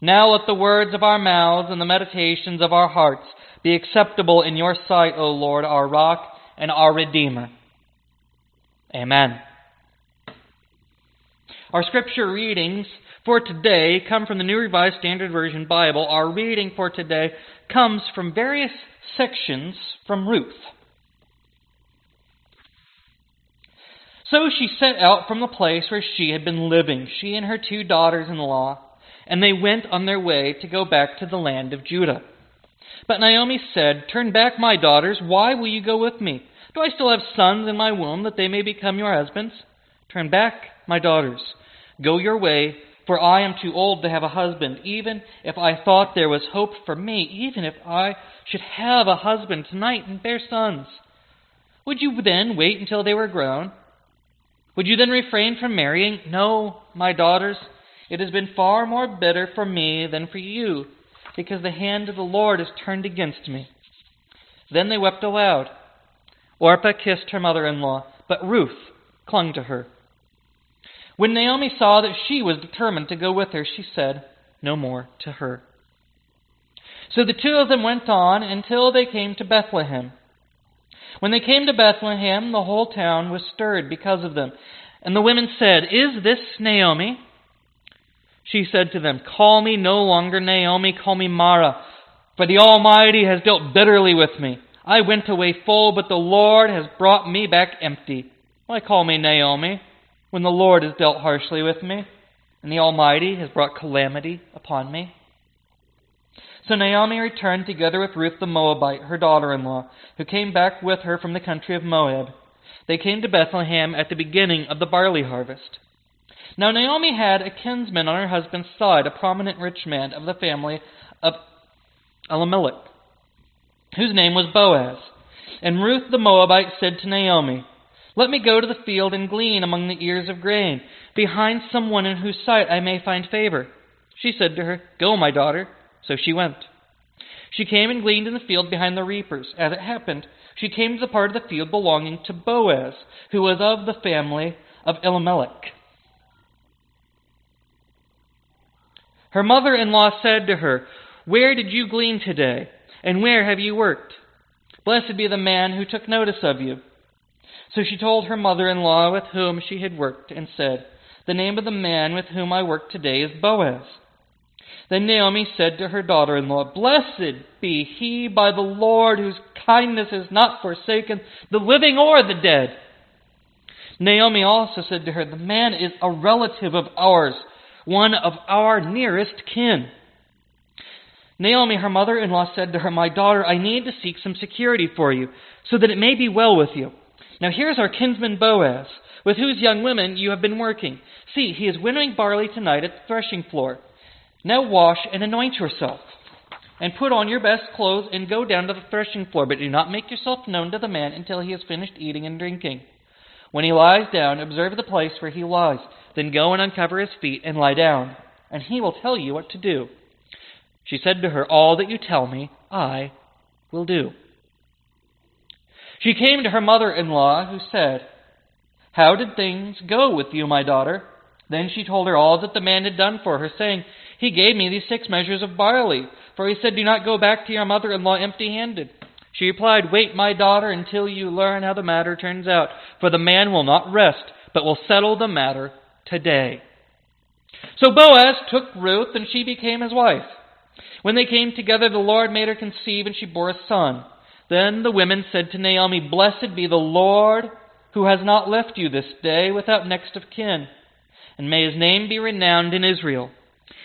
Now let the words of our mouths and the meditations of our hearts be acceptable in your sight, O Lord, our rock and our Redeemer. Amen. Our scripture readings for today come from the New Revised Standard Version Bible. Our reading for today comes from various sections from Ruth. So she set out from the place where she had been living, she and her two daughters in law, and they went on their way to go back to the land of Judah. But Naomi said, Turn back, my daughters. Why will you go with me? Do I still have sons in my womb that they may become your husbands? Turn back, my daughters. Go your way, for I am too old to have a husband. Even if I thought there was hope for me, even if I should have a husband tonight and bear sons, would you then wait until they were grown? Would you then refrain from marrying? No, my daughters. It has been far more bitter for me than for you, because the hand of the Lord is turned against me. Then they wept aloud. Orpah kissed her mother in law, but Ruth clung to her. When Naomi saw that she was determined to go with her, she said no more to her. So the two of them went on until they came to Bethlehem. When they came to Bethlehem, the whole town was stirred because of them. And the women said, Is this Naomi? She said to them, Call me no longer Naomi, call me Mara, for the Almighty has dealt bitterly with me. I went away full, but the Lord has brought me back empty. Why call me Naomi, when the Lord has dealt harshly with me, and the Almighty has brought calamity upon me? So Naomi returned together with Ruth the Moabite, her daughter in law, who came back with her from the country of Moab. They came to Bethlehem at the beginning of the barley harvest. Now Naomi had a kinsman on her husband's side, a prominent rich man of the family of Elimelech, whose name was Boaz. And Ruth the Moabite said to Naomi, Let me go to the field and glean among the ears of grain, behind some one in whose sight I may find favor. She said to her, Go, my daughter. So she went. She came and gleaned in the field behind the reapers. As it happened, she came to the part of the field belonging to Boaz, who was of the family of Elimelech. Her mother in law said to her, Where did you glean today? And where have you worked? Blessed be the man who took notice of you. So she told her mother in law with whom she had worked, and said, The name of the man with whom I work today is Boaz. Then Naomi said to her daughter in law, Blessed be he by the Lord, whose kindness has not forsaken the living or the dead. Naomi also said to her, The man is a relative of ours, one of our nearest kin. Naomi, her mother in law, said to her, My daughter, I need to seek some security for you, so that it may be well with you. Now here's our kinsman Boaz, with whose young women you have been working. See, he is winnowing barley tonight at the threshing floor. Now wash and anoint yourself, and put on your best clothes, and go down to the threshing floor, but do not make yourself known to the man until he has finished eating and drinking. When he lies down, observe the place where he lies. Then go and uncover his feet and lie down, and he will tell you what to do. She said to her, All that you tell me, I will do. She came to her mother in law, who said, How did things go with you, my daughter? Then she told her all that the man had done for her, saying, he gave me these six measures of barley. For he said, Do not go back to your mother in law empty handed. She replied, Wait, my daughter, until you learn how the matter turns out. For the man will not rest, but will settle the matter today. So Boaz took Ruth, and she became his wife. When they came together, the Lord made her conceive, and she bore a son. Then the women said to Naomi, Blessed be the Lord, who has not left you this day without next of kin. And may his name be renowned in Israel.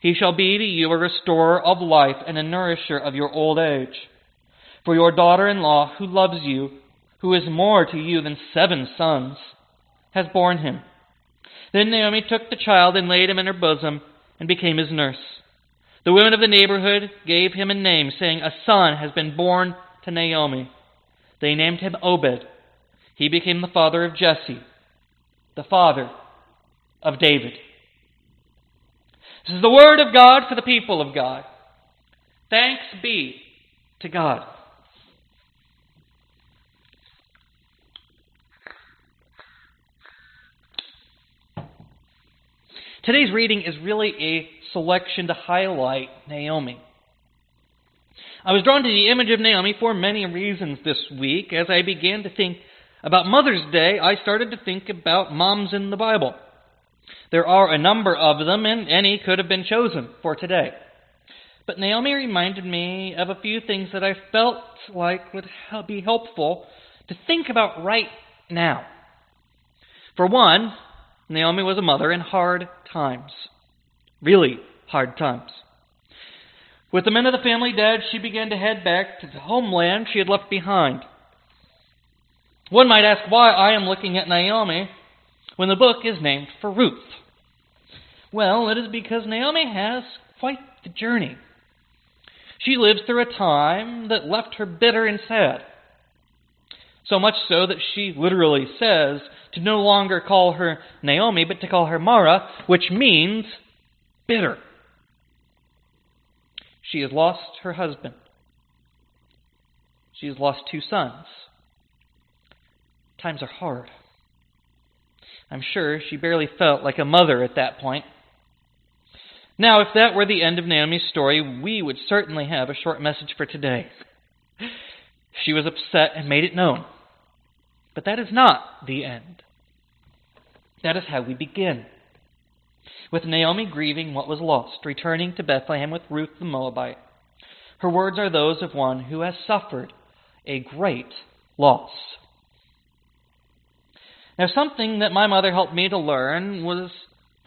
He shall be to you a restorer of life and a nourisher of your old age. For your daughter in law, who loves you, who is more to you than seven sons, has borne him. Then Naomi took the child and laid him in her bosom and became his nurse. The women of the neighborhood gave him a name, saying, A son has been born to Naomi. They named him Obed. He became the father of Jesse, the father of David. This is the word of God for the people of God. Thanks be to God. Today's reading is really a selection to highlight Naomi. I was drawn to the image of Naomi for many reasons this week. As I began to think about Mother's Day, I started to think about moms in the Bible. There are a number of them, and any could have been chosen for today. But Naomi reminded me of a few things that I felt like would be helpful to think about right now. For one, Naomi was a mother in hard times. Really hard times. With the men of the family dead, she began to head back to the homeland she had left behind. One might ask why I am looking at Naomi when the book is named for Ruth. Well, it is because Naomi has quite the journey. She lives through a time that left her bitter and sad. So much so that she literally says to no longer call her Naomi, but to call her Mara, which means bitter. She has lost her husband. She has lost two sons. Times are hard. I'm sure she barely felt like a mother at that point. Now, if that were the end of Naomi's story, we would certainly have a short message for today. She was upset and made it known. But that is not the end. That is how we begin. With Naomi grieving what was lost, returning to Bethlehem with Ruth the Moabite. Her words are those of one who has suffered a great loss. Now, something that my mother helped me to learn was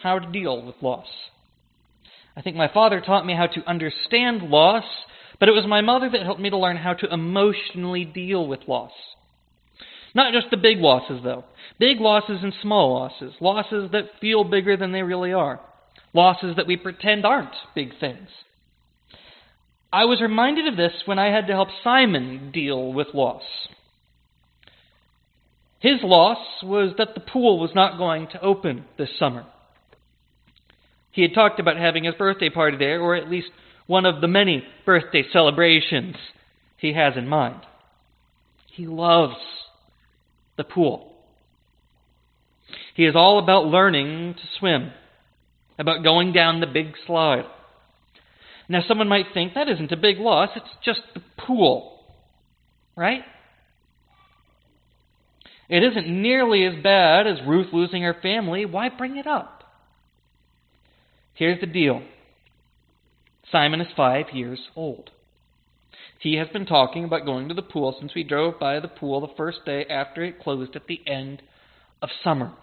how to deal with loss. I think my father taught me how to understand loss, but it was my mother that helped me to learn how to emotionally deal with loss. Not just the big losses, though. Big losses and small losses. Losses that feel bigger than they really are. Losses that we pretend aren't big things. I was reminded of this when I had to help Simon deal with loss. His loss was that the pool was not going to open this summer. He had talked about having his birthday party there, or at least one of the many birthday celebrations he has in mind. He loves the pool. He is all about learning to swim, about going down the big slide. Now, someone might think that isn't a big loss, it's just the pool, right? It isn't nearly as bad as Ruth losing her family. Why bring it up? Here's the deal Simon is five years old. He has been talking about going to the pool since we drove by the pool the first day after it closed at the end of summer.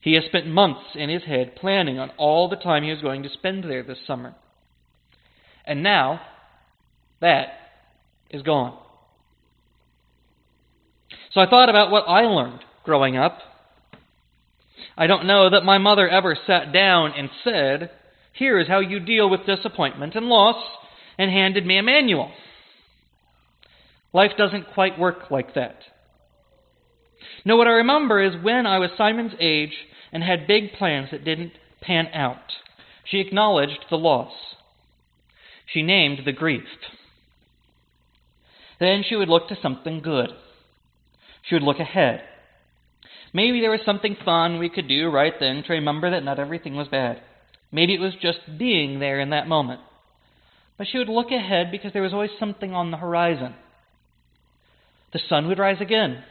He has spent months in his head planning on all the time he was going to spend there this summer. And now, that is gone. So I thought about what I learned growing up I don't know that my mother ever sat down and said, Here is how you deal with disappointment and loss, and handed me a manual. Life doesn't quite work like that. No, what I remember is when I was Simon's age and had big plans that didn't pan out. She acknowledged the loss. She named the grief. Then she would look to something good. She would look ahead. Maybe there was something fun we could do right then to remember that not everything was bad. Maybe it was just being there in that moment. But she would look ahead because there was always something on the horizon. The sun would rise again.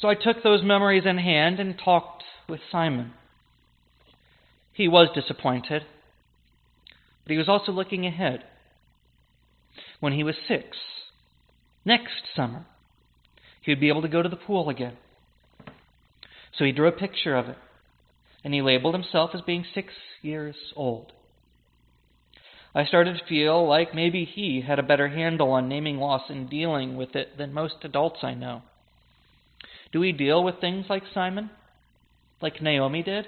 So I took those memories in hand and talked with Simon. He was disappointed, but he was also looking ahead. When he was six, next summer, he would be able to go to the pool again. So he drew a picture of it, and he labeled himself as being six years old. I started to feel like maybe he had a better handle on naming loss and dealing with it than most adults I know. Do we deal with things like Simon? Like Naomi did?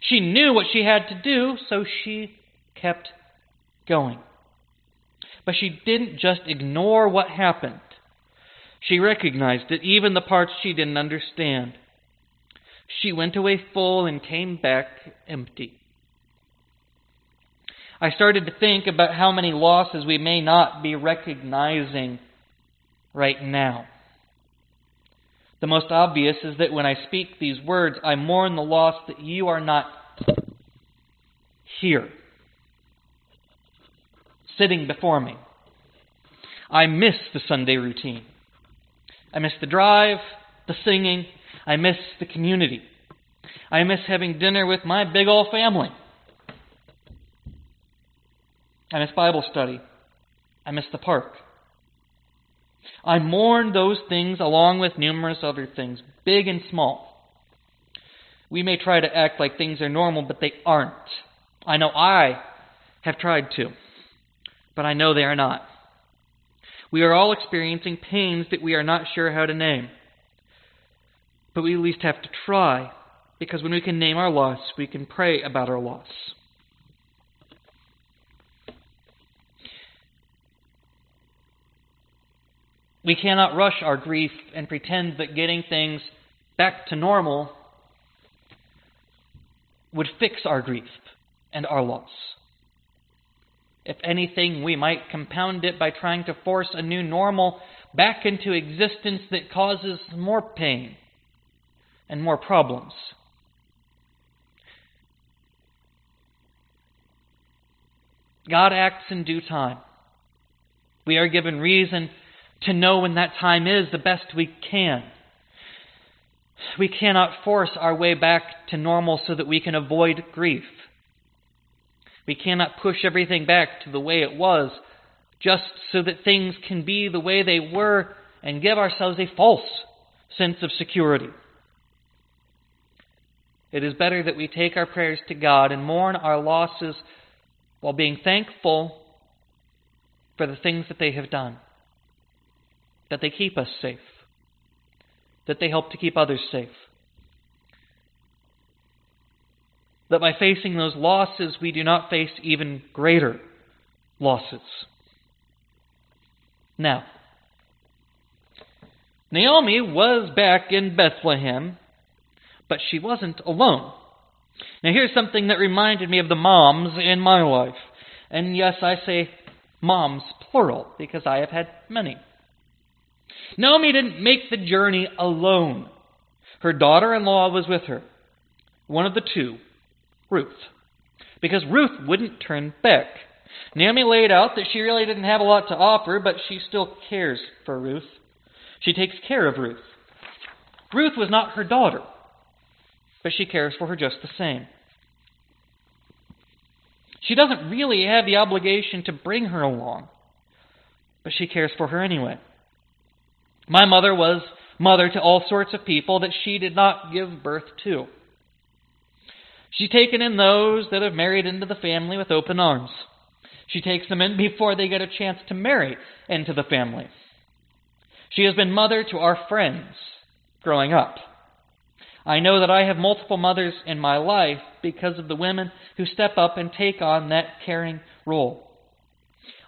She knew what she had to do, so she kept going. But she didn't just ignore what happened. She recognized it, even the parts she didn't understand. She went away full and came back empty. I started to think about how many losses we may not be recognizing right now. The most obvious is that when I speak these words, I mourn the loss that you are not here, sitting before me. I miss the Sunday routine. I miss the drive, the singing. I miss the community. I miss having dinner with my big old family. I miss Bible study. I miss the park. I mourn those things along with numerous other things, big and small. We may try to act like things are normal, but they aren't. I know I have tried to, but I know they are not. We are all experiencing pains that we are not sure how to name. But we at least have to try, because when we can name our loss, we can pray about our loss. We cannot rush our grief and pretend that getting things back to normal would fix our grief and our loss. If anything, we might compound it by trying to force a new normal back into existence that causes more pain and more problems. God acts in due time. We are given reason to know when that time is the best we can. We cannot force our way back to normal so that we can avoid grief. We cannot push everything back to the way it was just so that things can be the way they were and give ourselves a false sense of security. It is better that we take our prayers to God and mourn our losses while being thankful for the things that they have done that they keep us safe, that they help to keep others safe. That by facing those losses, we do not face even greater losses. Now, Naomi was back in Bethlehem, but she wasn't alone. Now, here's something that reminded me of the moms in my life. And yes, I say moms, plural, because I have had many. Naomi didn't make the journey alone. Her daughter in law was with her. One of the two, Ruth. Because Ruth wouldn't turn back. Naomi laid out that she really didn't have a lot to offer, but she still cares for Ruth. She takes care of Ruth. Ruth was not her daughter, but she cares for her just the same. She doesn't really have the obligation to bring her along, but she cares for her anyway. My mother was mother to all sorts of people that she did not give birth to. She's taken in those that have married into the family with open arms. She takes them in before they get a chance to marry into the family. She has been mother to our friends growing up. I know that I have multiple mothers in my life because of the women who step up and take on that caring role.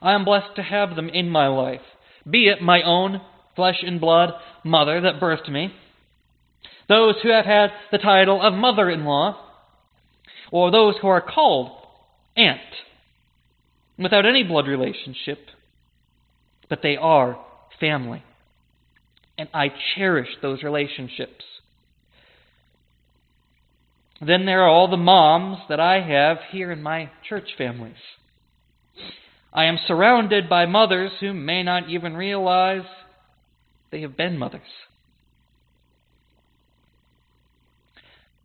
I am blessed to have them in my life, be it my own flesh and blood mother that birthed me, those who have had the title of mother in law, or those who are called aunt, without any blood relationship, but they are family. And I cherish those relationships. Then there are all the moms that I have here in my church families. I am surrounded by mothers who may not even realize they have been mothers.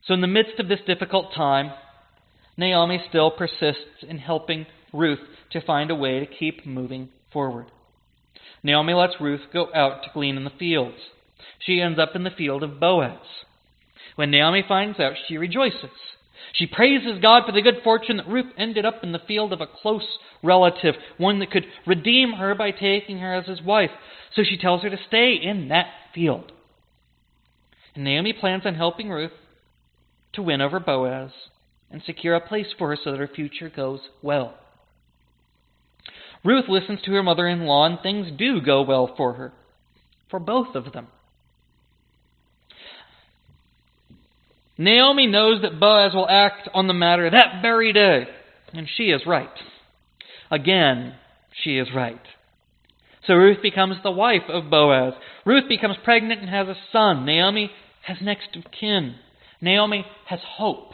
So, in the midst of this difficult time, Naomi still persists in helping Ruth to find a way to keep moving forward. Naomi lets Ruth go out to glean in the fields. She ends up in the field of Boaz. When Naomi finds out, she rejoices. She praises God for the good fortune that Ruth ended up in the field of a close relative, one that could redeem her by taking her as his wife. So she tells her to stay in that field. And Naomi plans on helping Ruth to win over Boaz and secure a place for her so that her future goes well. Ruth listens to her mother in law, and things do go well for her, for both of them. Naomi knows that Boaz will act on the matter that very day, and she is right. Again, she is right. So Ruth becomes the wife of Boaz. Ruth becomes pregnant and has a son. Naomi has next of kin. Naomi has hope.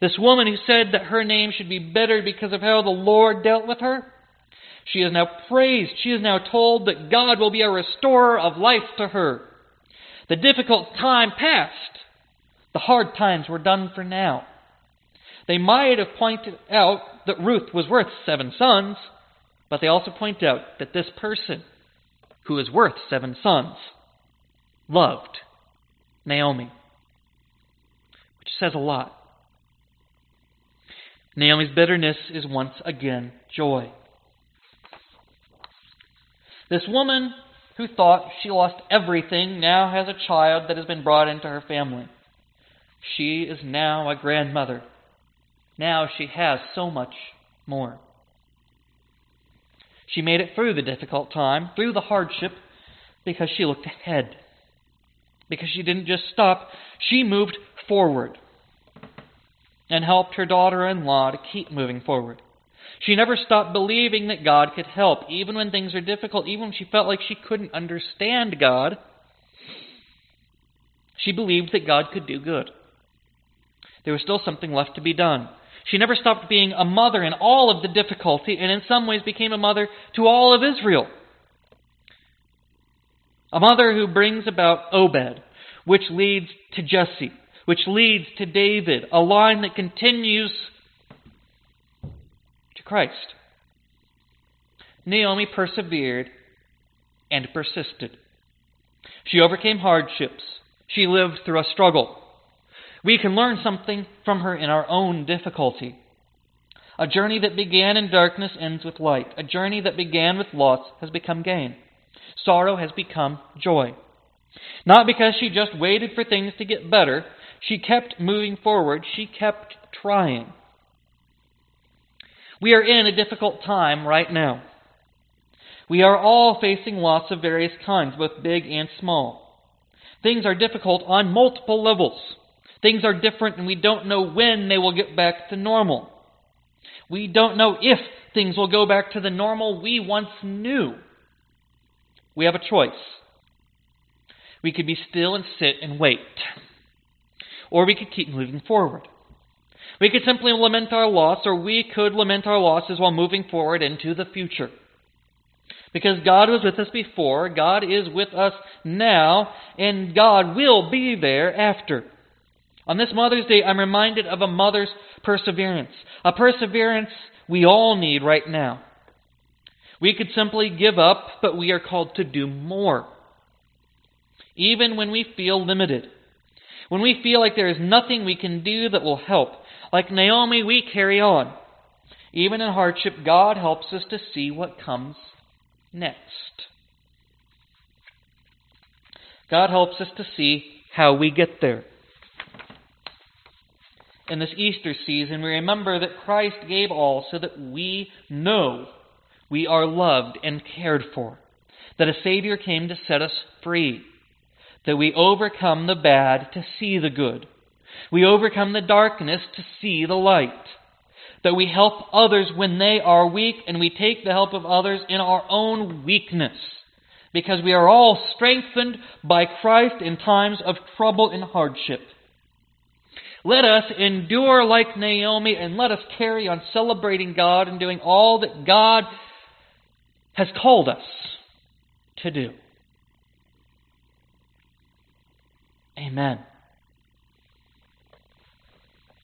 This woman who said that her name should be bitter because of how the Lord dealt with her, she is now praised. She is now told that God will be a restorer of life to her. The difficult time passed. The hard times were done for now. They might have pointed out that Ruth was worth seven sons, but they also point out that this person, who is worth seven sons, loved Naomi, which says a lot. Naomi's bitterness is once again joy. This woman who thought she lost everything now has a child that has been brought into her family. She is now a grandmother. Now she has so much more. She made it through the difficult time, through the hardship, because she looked ahead. Because she didn't just stop, she moved forward and helped her daughter in law to keep moving forward. She never stopped believing that God could help, even when things were difficult, even when she felt like she couldn't understand God. She believed that God could do good. There was still something left to be done. She never stopped being a mother in all of the difficulty, and in some ways became a mother to all of Israel. A mother who brings about Obed, which leads to Jesse, which leads to David, a line that continues to Christ. Naomi persevered and persisted. She overcame hardships. She lived through a struggle. We can learn something from her in our own difficulty. A journey that began in darkness ends with light. A journey that began with loss has become gain. Sorrow has become joy. Not because she just waited for things to get better, she kept moving forward. She kept trying. We are in a difficult time right now. We are all facing loss of various kinds, both big and small. Things are difficult on multiple levels. Things are different, and we don't know when they will get back to normal. We don't know if things will go back to the normal we once knew. We have a choice. We could be still and sit and wait or we could keep moving forward. We could simply lament our loss, or we could lament our losses while moving forward into the future. Because God was with us before, God is with us now, and God will be there after. On this Mother's Day, I'm reminded of a mother's perseverance, a perseverance we all need right now. We could simply give up, but we are called to do more. Even when we feel limited, when we feel like there is nothing we can do that will help, like Naomi, we carry on. Even in hardship, God helps us to see what comes next. God helps us to see how we get there. In this Easter season, we remember that Christ gave all so that we know we are loved and cared for, that a Savior came to set us free that we overcome the bad to see the good. We overcome the darkness to see the light. That we help others when they are weak, and we take the help of others in our own weakness. Because we are all strengthened by Christ in times of trouble and hardship. Let us endure like Naomi, and let us carry on celebrating God and doing all that God has called us to do. Amen.